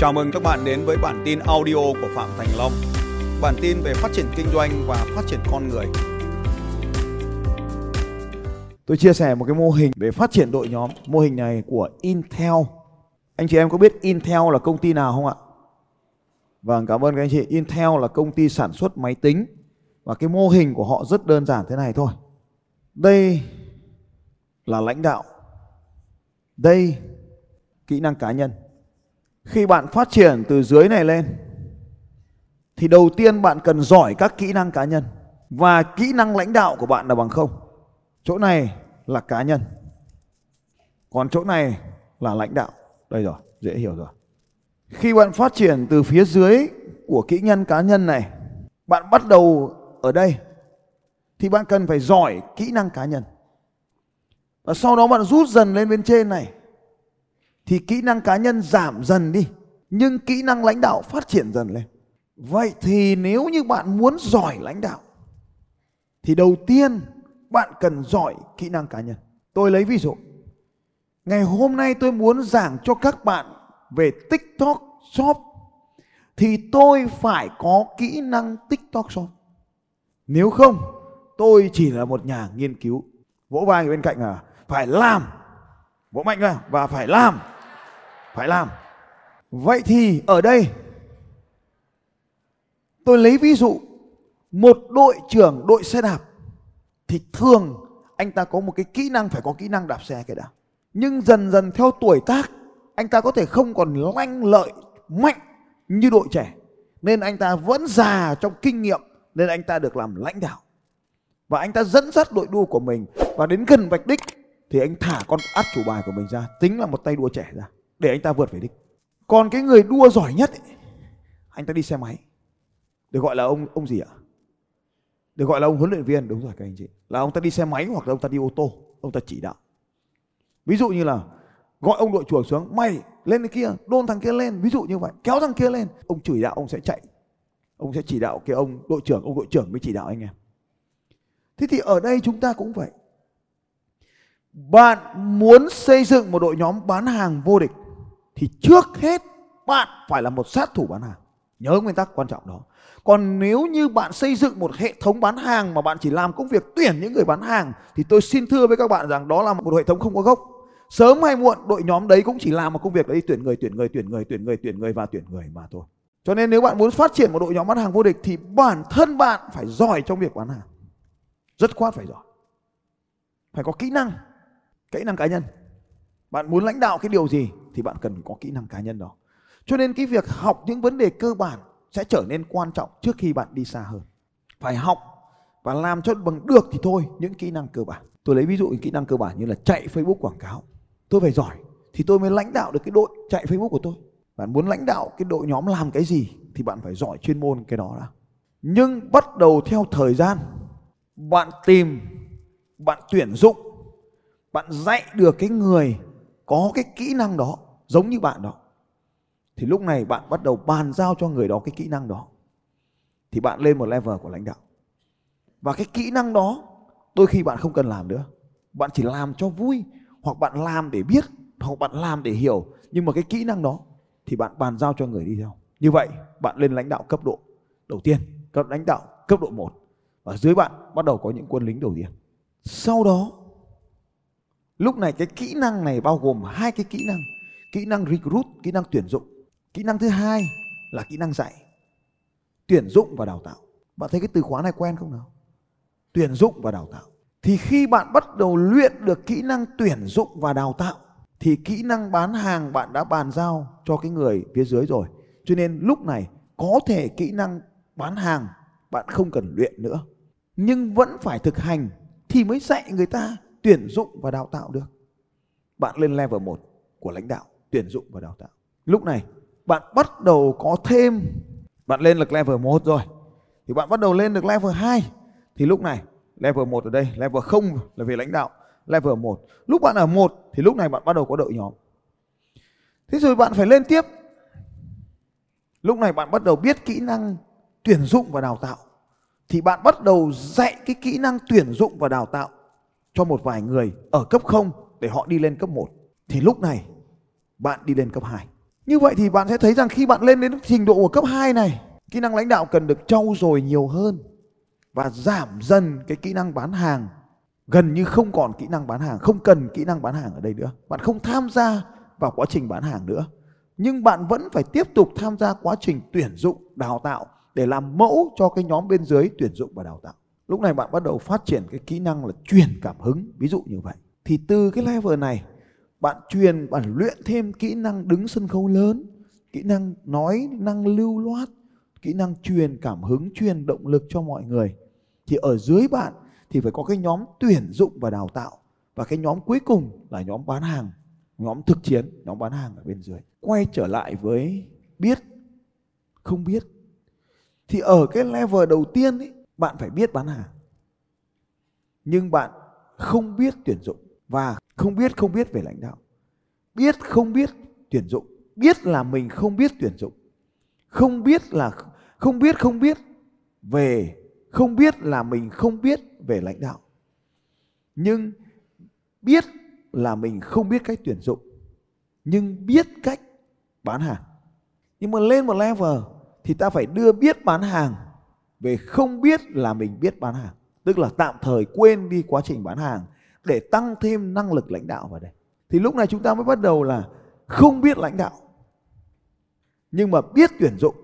Chào mừng các bạn đến với bản tin audio của Phạm Thành Long. Bản tin về phát triển kinh doanh và phát triển con người. Tôi chia sẻ một cái mô hình về phát triển đội nhóm. Mô hình này của Intel. Anh chị em có biết Intel là công ty nào không ạ? Vâng, cảm ơn các anh chị. Intel là công ty sản xuất máy tính và cái mô hình của họ rất đơn giản thế này thôi. Đây là lãnh đạo. Đây kỹ năng cá nhân. Khi bạn phát triển từ dưới này lên thì đầu tiên bạn cần giỏi các kỹ năng cá nhân và kỹ năng lãnh đạo của bạn là bằng không. Chỗ này là cá nhân. Còn chỗ này là lãnh đạo. Đây rồi, dễ hiểu rồi. Khi bạn phát triển từ phía dưới của kỹ nhân cá nhân này, bạn bắt đầu ở đây thì bạn cần phải giỏi kỹ năng cá nhân. Và sau đó bạn rút dần lên bên trên này thì kỹ năng cá nhân giảm dần đi nhưng kỹ năng lãnh đạo phát triển dần lên. Vậy thì nếu như bạn muốn giỏi lãnh đạo thì đầu tiên bạn cần giỏi kỹ năng cá nhân. Tôi lấy ví dụ. Ngày hôm nay tôi muốn giảng cho các bạn về TikTok Shop thì tôi phải có kỹ năng TikTok Shop. Nếu không, tôi chỉ là một nhà nghiên cứu. Vỗ vai bên cạnh à, phải làm. Vỗ mạnh ra và phải làm. Phải làm. Vậy thì ở đây, tôi lấy ví dụ, một đội trưởng đội xe đạp, thì thường anh ta có một cái kỹ năng, phải có kỹ năng đạp xe cái đã. Nhưng dần dần theo tuổi tác, anh ta có thể không còn lanh lợi, mạnh như đội trẻ nên anh ta vẫn già trong kinh nghiệm, nên anh ta được làm lãnh đạo và anh ta dẫn dắt đội đua của mình, và đến gần vạch đích, thì anh thả con át chủ bài của mình ra tính là một tay đua trẻ ra để anh ta vượt về đích. Còn cái người đua giỏi nhất ấy, anh ta đi xe máy. Được gọi là ông ông gì ạ? Được gọi là ông huấn luyện viên đúng rồi các anh chị. Là ông ta đi xe máy hoặc là ông ta đi ô tô ông ta chỉ đạo. Ví dụ như là gọi ông đội trưởng xuống mày lên cái kia đôn thằng kia lên. Ví dụ như vậy kéo thằng kia lên. Ông chỉ đạo ông sẽ chạy. Ông sẽ chỉ đạo cái ông đội trưởng ông đội trưởng mới chỉ đạo anh em. Thế thì ở đây chúng ta cũng vậy. Bạn muốn xây dựng một đội nhóm bán hàng vô địch thì trước hết, bạn phải là một sát thủ bán hàng. Nhớ nguyên tắc quan trọng đó. Còn nếu như bạn xây dựng một hệ thống bán hàng mà bạn chỉ làm công việc tuyển những người bán hàng, thì tôi xin thưa với các bạn rằng đó là một hệ thống không có gốc. Sớm hay muộn, đội nhóm đấy cũng chỉ làm một công việc đấy tuyển người tuyển người tuyển người tuyển người tuyển người và tuyển người mà thôi. Cho nên nếu bạn muốn phát triển một đội nhóm bán hàng vô địch, thì bản thân bạn phải giỏi trong việc bán hàng. Rất khoát phải giỏi. Phải có kỹ năng. Kỹ năng cá nhân. Bạn muốn lãnh đạo cái điều gì? Thì bạn cần có kỹ năng cá nhân đó. Cho nên cái việc học những vấn đề cơ bản sẽ trở nên quan trọng trước khi bạn đi xa hơn. Phải học và làm cho bằng được thì thôi, những kỹ năng cơ bản. Tôi lấy ví dụ những kỹ năng cơ bản như là chạy facebook quảng cáo. Tôi phải giỏi thì tôi mới lãnh đạo được cái đội chạy facebook của tôi. Bạn muốn lãnh đạo cái đội nhóm làm cái gì thì bạn phải giỏi chuyên môn cái đó đã. Nhưng bắt đầu theo thời gian, bạn tìm, bạn tuyển dụng, bạn dạy được cái người có cái kỹ năng đó giống như bạn đó. Thì lúc này bạn bắt đầu bàn giao cho người đó cái kỹ năng đó. Thì bạn lên một level của lãnh đạo. Và cái kỹ năng đó, đôi khi bạn không cần làm nữa. Bạn chỉ làm cho vui, hoặc bạn làm để biết, hoặc bạn làm để hiểu. Nhưng mà cái kỹ năng đó, thì bạn bàn giao cho người đi theo. Như vậy, bạn lên lãnh đạo cấp độ đầu tiên, cấp lãnh đạo cấp độ 1 và dưới bạn bắt đầu có những quân lính đầu tiên. Sau đó, lúc này cái kỹ năng này bao gồm hai cái kỹ năng kỹ năng recruit, kỹ năng tuyển dụng. Kỹ năng thứ hai là kỹ năng dạy. Tuyển dụng và đào tạo. Bạn thấy cái từ khóa này quen không nào? Tuyển dụng và đào tạo. Thì khi bạn bắt đầu luyện được kỹ năng tuyển dụng và đào tạo, thì kỹ năng bán hàng bạn đã bàn giao cho cái người phía dưới rồi. Cho nên lúc này, có thể kỹ năng bán hàng bạn không cần luyện nữa. Nhưng vẫn phải thực hành thì mới dạy người ta tuyển dụng và đào tạo được. Bạn lên level 1 của lãnh đạo tuyển dụng và đào tạo. Lúc này, bạn bắt đầu có thêm, bạn lên được level 1 rồi. Thì bạn bắt đầu lên được level 2 thì lúc này, level 1 ở đây, level 0 là về lãnh đạo, level 1 lúc bạn ở 1 thì lúc này bạn bắt đầu có đội nhóm. Thế rồi bạn phải lên tiếp. Lúc này bạn bắt đầu biết kỹ năng tuyển dụng và đào tạo. Thì bạn bắt đầu dạy cái kỹ năng tuyển dụng và đào tạo cho một vài người ở cấp 0 để họ đi lên cấp 1 thì lúc này bạn đi lên cấp 2 như vậy thì bạn sẽ thấy rằng khi bạn lên đến trình độ của cấp 2 này, kỹ năng lãnh đạo cần được trau dồi nhiều hơn và giảm dần cái kỹ năng bán hàng. Gần như không còn kỹ năng bán hàng, không cần kỹ năng bán hàng ở đây nữa. Bạn không tham gia vào quá trình bán hàng nữa. Nhưng bạn vẫn phải tiếp tục tham gia quá trình tuyển dụng, đào tạo để làm mẫu cho cái nhóm bên dưới tuyển dụng và đào tạo. Lúc này bạn bắt đầu phát triển cái kỹ năng là truyền cảm hứng. Ví dụ như vậy. Thì từ cái level này bạn truyền bạn luyện thêm kỹ năng đứng sân khấu lớn kỹ năng nói năng lưu loát kỹ năng truyền cảm hứng truyền động lực cho mọi người. Thì ở dưới bạn thì phải có cái nhóm tuyển dụng và đào tạo. Và cái nhóm cuối cùng là nhóm bán hàng nhóm thực chiến nhóm bán hàng ở bên dưới. Quay trở lại với biết không biết. Thì ở cái level đầu tiên ấy, bạn phải biết bán hàng. Nhưng bạn không biết tuyển dụng và không biết không biết về lãnh đạo. Biết, không biết tuyển dụng. Biết là mình không biết tuyển dụng. Không biết là, không biết không biết về, không biết là mình không biết về lãnh đạo. Nhưng biết là mình không biết cách tuyển dụng. Nhưng biết cách bán hàng. Nhưng mà lên một level thì ta phải đưa biết bán hàng về không biết là mình biết bán hàng. Tức là tạm thời quên đi quá trình bán hàng để tăng thêm năng lực lãnh đạo vào đây. Thì lúc này chúng ta mới bắt đầu là không biết lãnh đạo, nhưng mà biết tuyển dụng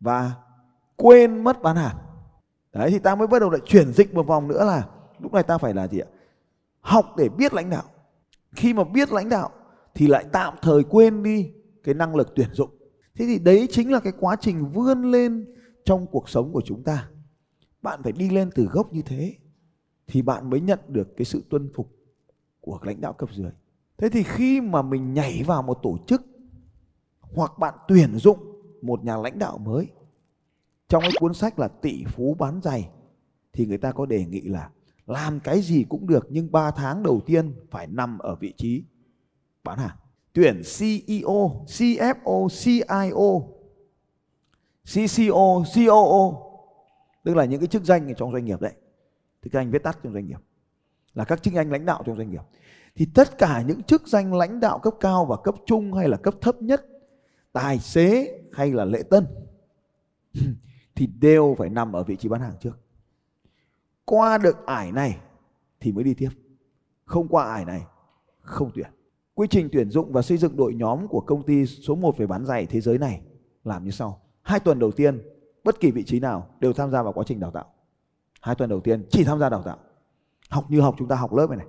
và quên mất bán hàng. Đấy, thì ta mới bắt đầu lại chuyển dịch một vòng nữa là lúc này ta phải là gì ạ? Học để biết lãnh đạo. Khi mà biết lãnh đạo thì lại tạm thời quên đi cái năng lực tuyển dụng. Thế thì đấy chính là cái quá trình vươn lên trong cuộc sống của chúng ta. Bạn phải đi lên từ gốc như thế thì bạn mới nhận được cái sự tuân phục của lãnh đạo cấp dưới. Thế thì khi mà mình nhảy vào một tổ chức hoặc bạn tuyển dụng một nhà lãnh đạo mới trong cái cuốn sách là tỷ phú bán giày thì người ta có đề nghị là làm cái gì cũng được nhưng 3 tháng đầu tiên phải nằm ở vị trí bán hàng. Tuyển CEO, CFO, CIO, CCO, COO tức là những cái chức danh ở trong doanh nghiệp đấy thì các anh viết tắt trong doanh nghiệp. Là các chức danh lãnh đạo trong doanh nghiệp. Thì tất cả những chức danh lãnh đạo cấp cao và cấp trung hay là cấp thấp nhất, tài xế hay là lễ tân, thì đều phải nằm ở vị trí bán hàng trước. Qua được ải này thì mới đi tiếp. Không qua ải này, không tuyển. Quy trình tuyển dụng và xây dựng đội nhóm của công ty số 1 về bán giày thế giới này làm như sau. Hai tuần đầu tiên, bất kỳ vị trí nào đều tham gia vào quá trình đào tạo hai tuần đầu tiên chỉ tham gia đào tạo. Học như học, chúng ta học lớp này này.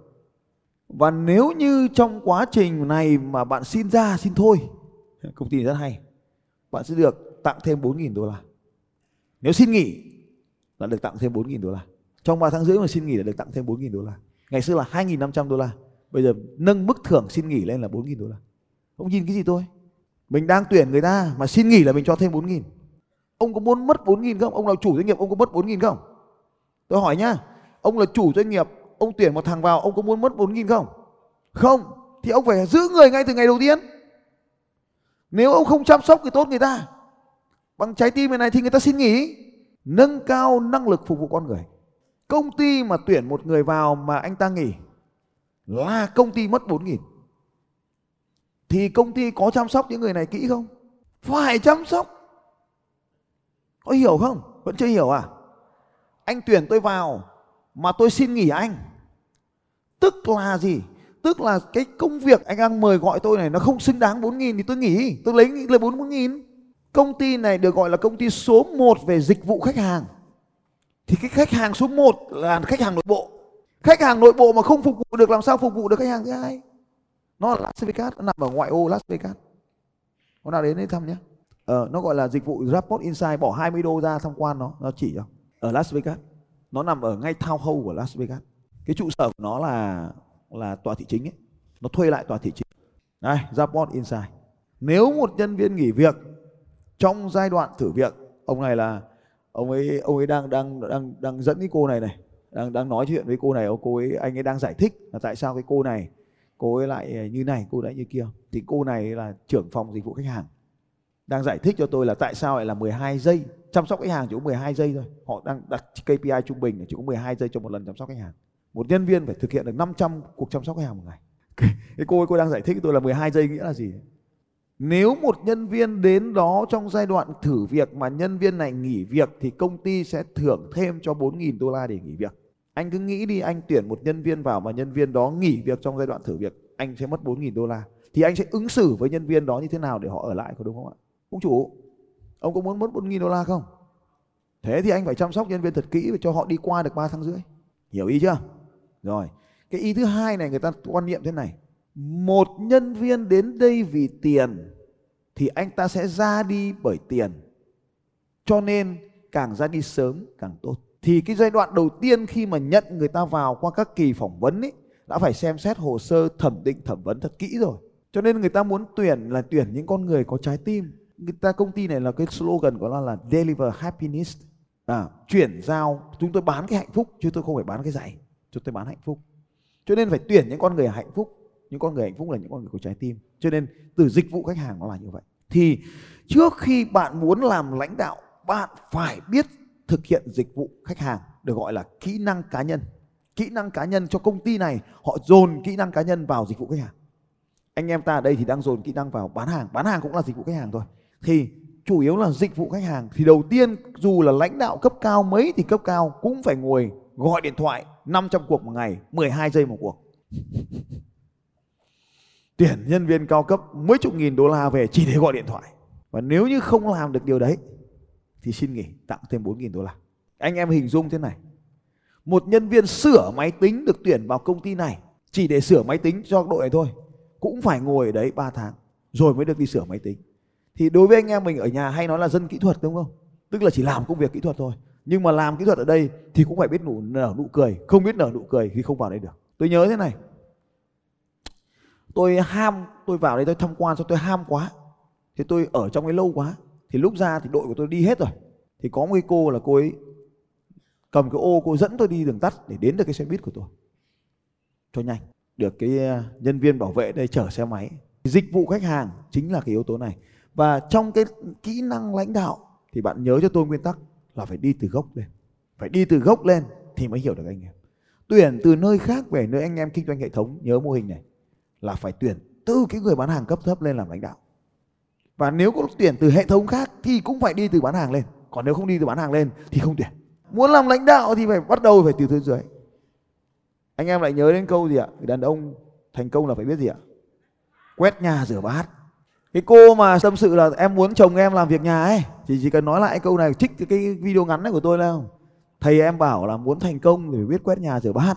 Và nếu như trong quá trình này mà bạn xin ra, xin thôi, công ty rất hay, bạn sẽ được tặng thêm 4.000 đô la. Nếu xin nghỉ, là được tặng thêm 4.000 đô la. Trong 3 tháng rưỡi mà xin nghỉ là được tặng thêm 4.000 đô la. Ngày xưa là 2.500 đô la, bây giờ nâng mức thưởng xin nghỉ lên là 4.000 đô la. Ông nhìn cái gì tôi mình đang tuyển người ta mà xin nghỉ là mình cho thêm 4.000 ông có muốn mất 4.000 không? Ông là chủ doanh nghiệp, ông có mất 4.000 không? Tôi hỏi nhá, ông là chủ doanh nghiệp, ông tuyển một thằng vào, ông có muốn mất 4.000 không? Không, thì ông phải giữ người ngay từ ngày đầu tiên. Nếu ông không chăm sóc người tốt người ta. Bằng trái tim này thì người ta xin nghỉ. Nâng cao năng lực phục vụ con người. Công ty mà tuyển một người vào mà anh ta nghỉ là công ty mất 4 nghìn. Thì công ty có chăm sóc những người này kỹ không? Phải chăm sóc. Có hiểu không? Vẫn chưa hiểu à? Anh tuyển tôi vào mà tôi xin nghỉ anh. Tức là gì? Tức là cái công việc anh đang mời gọi tôi này nó không xứng đáng 4 nghìn thì tôi nghỉ. Tôi lấy lấy 4 nghìn. Công ty này được gọi là công ty số 1 về dịch vụ khách hàng. Thì cái khách hàng số 1 là khách hàng nội bộ. Khách hàng nội bộ mà không phục vụ được làm sao phục vụ được khách hàng thứ hai? Nó là Las Vegas nó nằm ở ngoại ô Las Vegas. Hôm nào đến đây thăm nhé. Ờ, nó gọi là dịch vụ Rapport Insight bỏ 20 đô ra tham quan nó nó chỉ cho ở Las Vegas. Nó nằm ở ngay thao hall của Las Vegas. Cái trụ sở của nó là là tòa thị chính ấy. Nó thuê lại tòa thị chính. Đây Rapport inside. Nếu một nhân viên nghỉ việc trong giai đoạn thử việc, ông này là, ông ấy ông ấy đang đang đang đang dẫn cái cô này này, đang đang nói chuyện với cô này, cô ấy, anh ấy đang giải thích là tại sao cái cô này, cô ấy lại như này, cô lại như kia. Thì cô này là trưởng phòng dịch vụ khách hàng đang giải thích cho tôi là tại sao lại là 12 giây chăm sóc khách hàng chỉ có 12 giây thôi họ đang đặt KPI trung bình là chỉ có 12 giây cho một lần chăm sóc khách hàng một nhân viên phải thực hiện được 500 cuộc chăm sóc khách hàng một ngày cái cô ấy cô đang giải thích với tôi là 12 giây nghĩa là gì nếu một nhân viên đến đó trong giai đoạn thử việc mà nhân viên này nghỉ việc thì công ty sẽ thưởng thêm cho 4.000 đô la để nghỉ việc. Anh cứ nghĩ đi anh tuyển một nhân viên vào mà nhân viên đó nghỉ việc trong giai đoạn thử việc, anh sẽ mất 4.000 đô la. Thì anh sẽ ứng xử với nhân viên đó như thế nào để họ ở lại có đúng không ạ? Ông chủ, ông có muốn mất 4.000 đô la không? Thế thì anh phải chăm sóc nhân viên thật kỹ và cho họ đi qua được 3 tháng rưỡi. Hiểu ý chưa? Rồi, cái ý thứ hai này người ta quan niệm thế này. Một nhân viên đến đây vì tiền thì anh ta sẽ ra đi bởi tiền. Cho nên càng ra đi sớm càng tốt. Thì cái giai đoạn đầu tiên khi mà nhận người ta vào qua các kỳ phỏng vấn ấy đã phải xem xét hồ sơ thẩm định thẩm vấn thật kỹ rồi. Cho nên người ta muốn tuyển là tuyển những con người có trái tim. Người ta công ty này là cái slogan của nó là deliver happiness. À, chuyển giao chúng tôi bán cái hạnh phúc chứ tôi không phải bán cái giày. Chúng tôi bán hạnh phúc. Cho nên phải tuyển những con người hạnh phúc. Những con người hạnh phúc là những con người có trái tim. Cho nên từ dịch vụ khách hàng nó là như vậy. Thì trước khi bạn muốn làm lãnh đạo, bạn phải biết thực hiện dịch vụ khách hàng được gọi là kỹ năng cá nhân. Kỹ năng cá nhân cho công ty này họ dồn kỹ năng cá nhân vào dịch vụ khách hàng. Anh em ta ở đây thì đang dồn kỹ năng vào bán hàng, bán hàng cũng là dịch vụ khách hàng thôi. Thì chủ yếu là dịch vụ khách hàng. Thì đầu tiên, dù là lãnh đạo cấp cao mấy thì cấp cao cũng phải ngồi gọi điện thoại 500 cuộc một ngày 12 giây một cuộc. Tuyển nhân viên cao cấp mấy chục nghìn đô la về chỉ để gọi điện thoại. Và nếu như không làm được điều đấy, thì xin nghỉ, tặng thêm 4 nghìn đô la. Anh em hình dung thế này. Một nhân viên sửa máy tính được tuyển vào công ty này chỉ để sửa máy tính cho đội này thôi. Cũng phải ngồi ở đấy 3 tháng rồi mới được đi sửa máy tính thì đối với anh em mình ở nhà hay nói là dân kỹ thuật, đúng không? Tức là chỉ làm công việc kỹ thuật thôi. Nhưng mà làm kỹ thuật ở đây thì cũng phải biết nụ, nở nụ cười. Không biết nở nụ cười thì không vào đây được. Tôi nhớ thế này. Tôi ham, tôi vào đây tôi tham quan cho tôi ham quá. Thì tôi ở trong ấy lâu quá. Thì lúc ra thì đội của tôi đi hết rồi. Thì có một cái cô là cô ấy cầm cái ô cô dẫn tôi đi đường tắt để đến được cái xe buýt của tôi. Cho nhanh. Được cái ờ, nhân viên bảo vệ đây chở xe máy. Dịch vụ khách hàng chính là cái yếu tố này và trong cái kỹ năng lãnh đạo thì bạn nhớ cho tôi nguyên tắc là phải đi từ gốc lên. Phải đi từ gốc lên thì mới hiểu được anh em. Tuyển từ nơi khác về nơi anh em kinh doanh hệ thống, nhớ mô hình này, là phải tuyển từ cái người bán hàng cấp thấp lên làm lãnh đạo. Và nếu có tuyển từ hệ thống khác thì cũng phải đi từ bán hàng lên. Còn nếu không đi từ bán hàng lên thì không tuyển. Muốn làm lãnh đạo thì phải bắt đầu phải từ dưới dưới. Anh em lại nhớ đến câu gì ạ? Người đàn ông thành công là phải biết gì ạ? Quét nhà rửa bát cái cô mà tâm sự là em muốn chồng em làm việc nhà ấy thì chỉ cần nói lại câu này trích cái video ngắn này của tôi đâu thầy em bảo là muốn thành công thì phải biết quét nhà rửa bát.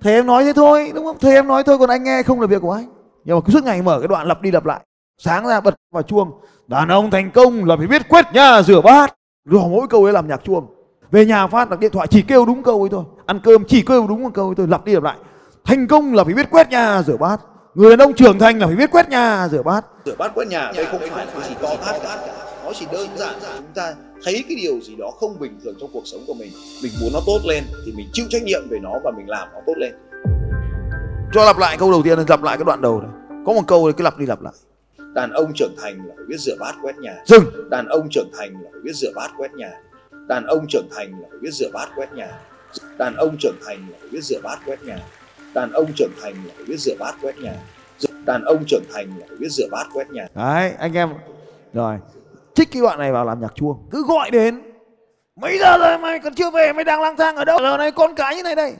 Thầy em nói thế thôi, đúng không? Thầy em nói thôi, còn anh nghe không là việc của anh. Nhưng mà cứ suốt ngày mở cái đoạn lặp đi lặp lại, sáng ra bật vào chuông, đàn ông thành công là phải biết quét nhà rửa bát. Rồi mỗi câu ấy làm nhạc chuông. Về nhà phát là điện thoại chỉ kêu đúng câu ấy thôi, ăn cơm chỉ kêu đúng một câu ấy thôi, lặp đi lặp lại. Thành công là phải biết quét nhà rửa bát người đàn ông trưởng thành là phải biết quét nhà rửa bát. Rửa bát quét nhà đây không phải là cái gì to tát cả. Nó chỉ đơn giản là chúng ta thấy cái điều gì đó không bình thường trong cuộc sống của mình. Mình muốn nó tốt lên thì mình chịu trách nhiệm về nó và mình làm nó tốt lên. Cho lặp lại câu đầu tiên lặp lại cái đoạn đầu này có một câu cứ lặp đi lặp lại. Đàn ông trưởng thành là phải biết rửa bát quét nhà. Dừng. Đàn ông trưởng thành là phải biết rửa bát quét nhà. Đàn ông trưởng thành là phải biết rửa bát quét nhà. Đàn ông trưởng thành là phải biết rửa bát quét nhà đàn ông trưởng thành là phải biết rửa bát quét nhà. Đàn ông trưởng thành là phải biết rửa bát quét nhà. Đấy anh em. Rồi. Trích cái đoạn này vào làm nhạc chuông. Cứ gọi đến. Mấy giờ rồi mày còn chưa về mày đang lang thang ở đâu? Giờ này con cái như này đây.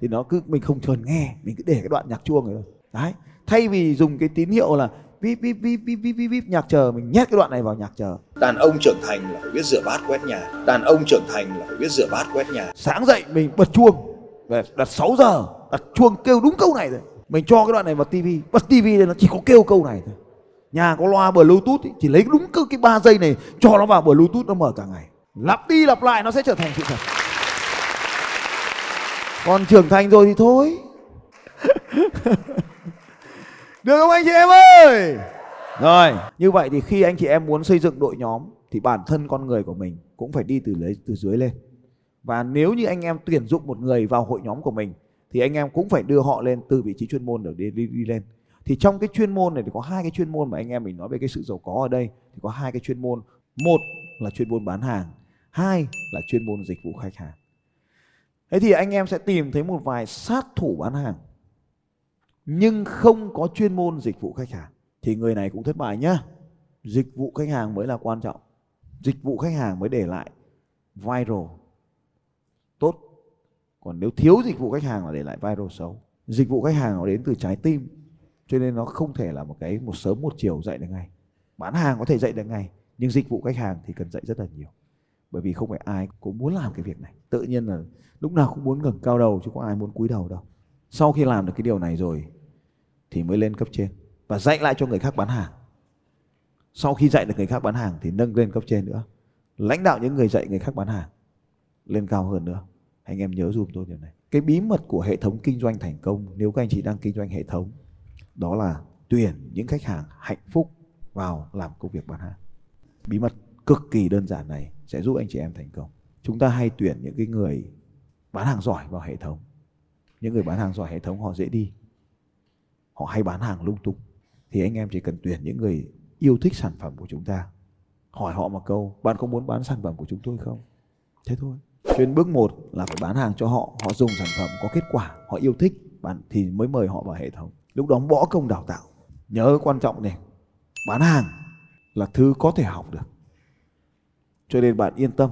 Thì nó cứ mình không cần nghe mình cứ để cái đoạn nhạc chuông này thôi. Đấy. Thay vì dùng cái tín hiệu là bíp bíp bíp bíp bíp bíp, bíp nhạc chờ mình nhét cái đoạn này vào nhạc chờ. Đàn ông trưởng thành là phải biết rửa bát quét nhà. Đàn ông trưởng thành là phải biết rửa bát quét nhà. Sáng dậy mình bật chuông. Về đặt 6 giờ đặt chuông kêu đúng câu này rồi. Mình cho cái đoạn này vào tivi bật tivi lên nó chỉ có kêu câu này thôi. Nhà có loa bluetooth ý, chỉ lấy đúng cái, cái 3 giây này cho nó vào bluetooth nó mở cả ngày. Lặp đi lặp lại nó sẽ trở thành sự thật. Còn trưởng thành rồi thì thôi. Được không anh chị em ơi? Rồi như vậy thì khi anh chị em muốn xây dựng đội nhóm thì bản thân con người của mình cũng phải đi từ lấy từ dưới lên. Và nếu như anh em tuyển dụng một người vào hội nhóm của mình thì anh em cũng phải đưa họ lên từ vị trí chuyên môn để đi, đi, đi lên. Thì trong cái chuyên môn này thì có hai cái chuyên môn mà anh em mình nói về cái sự giàu có ở đây. Thì có hai cái chuyên môn. Một là chuyên môn bán hàng hai là chuyên môn dịch vụ khách hàng. Thế thì anh em sẽ tìm thấy một vài sát thủ bán hàng nhưng không có chuyên môn dịch vụ khách hàng. Thì người này cũng thất bại nhá. Dịch vụ khách hàng mới là quan trọng. Dịch vụ khách hàng mới để lại viral. Tốt còn nếu thiếu dịch vụ khách hàng là để lại viral xấu. Dịch vụ khách hàng nó đến từ trái tim, cho nên nó không thể là một cái một sớm một chiều dạy được ngay. Bán hàng có thể dạy được ngay, nhưng dịch vụ khách hàng thì cần dạy rất là nhiều. Bởi vì không phải ai cũng muốn làm cái việc này. Tự nhiên là lúc nào cũng muốn ngẩng cao đầu chứ có ai muốn cúi đầu đâu. Sau khi làm được cái điều này rồi thì mới lên cấp trên và dạy lại cho người khác bán hàng. Sau khi dạy được người khác bán hàng thì nâng lên cấp trên nữa. Lãnh đạo những người dạy người khác bán hàng lên cao hơn nữa anh em nhớ dùm tôi điều này. Cái bí mật của hệ thống kinh doanh thành công, nếu các anh chị đang kinh doanh hệ thống, đó là tuyển những khách hàng hạnh phúc vào làm công việc bán hàng. Bí mật cực kỳ đơn giản này sẽ giúp anh chị em thành công. Chúng ta hay tuyển những cái người bán hàng giỏi vào hệ thống. Những người bán hàng giỏi hệ thống họ dễ đi. Họ hay bán hàng lung tung. Thì anh em chỉ cần tuyển những người yêu thích sản phẩm của chúng ta. Hỏi họ một câu, bạn có muốn bán sản phẩm của chúng tôi không? Thế thôi chuyên bước một là phải bán hàng cho họ họ dùng sản phẩm có kết quả, họ yêu thích, bạn thì mới mời họ vào hệ thống. Lúc đó bỏ công đào tạo. Nhớ quan trọng này, bán hàng là thứ có thể học được. Cho nên bạn yên tâm,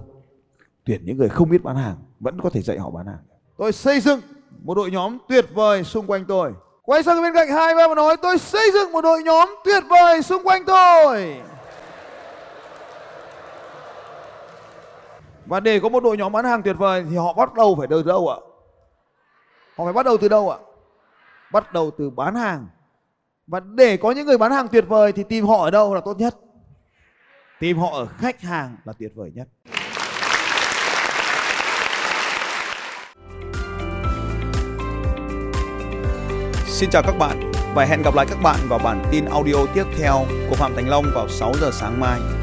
tuyển những người không biết bán hàng vẫn có thể dạy họ bán hàng. Tôi xây dựng một đội nhóm tuyệt vời xung quanh tôi. Quay sang bên cạnh hai ba và nói, tôi xây dựng một đội nhóm tuyệt vời xung quanh tôi. Và để có một đội nhóm bán hàng tuyệt vời thì họ bắt đầu phải từ đâu ạ? Họ phải bắt đầu từ đâu ạ? Bắt đầu từ bán hàng. Và để có những người bán hàng tuyệt vời thì tìm họ ở đâu là tốt nhất? Tìm họ ở khách hàng là tuyệt vời nhất. Xin chào các bạn và hẹn gặp lại các bạn vào bản tin audio tiếp theo của Phạm Thành Long vào 6 giờ sáng mai.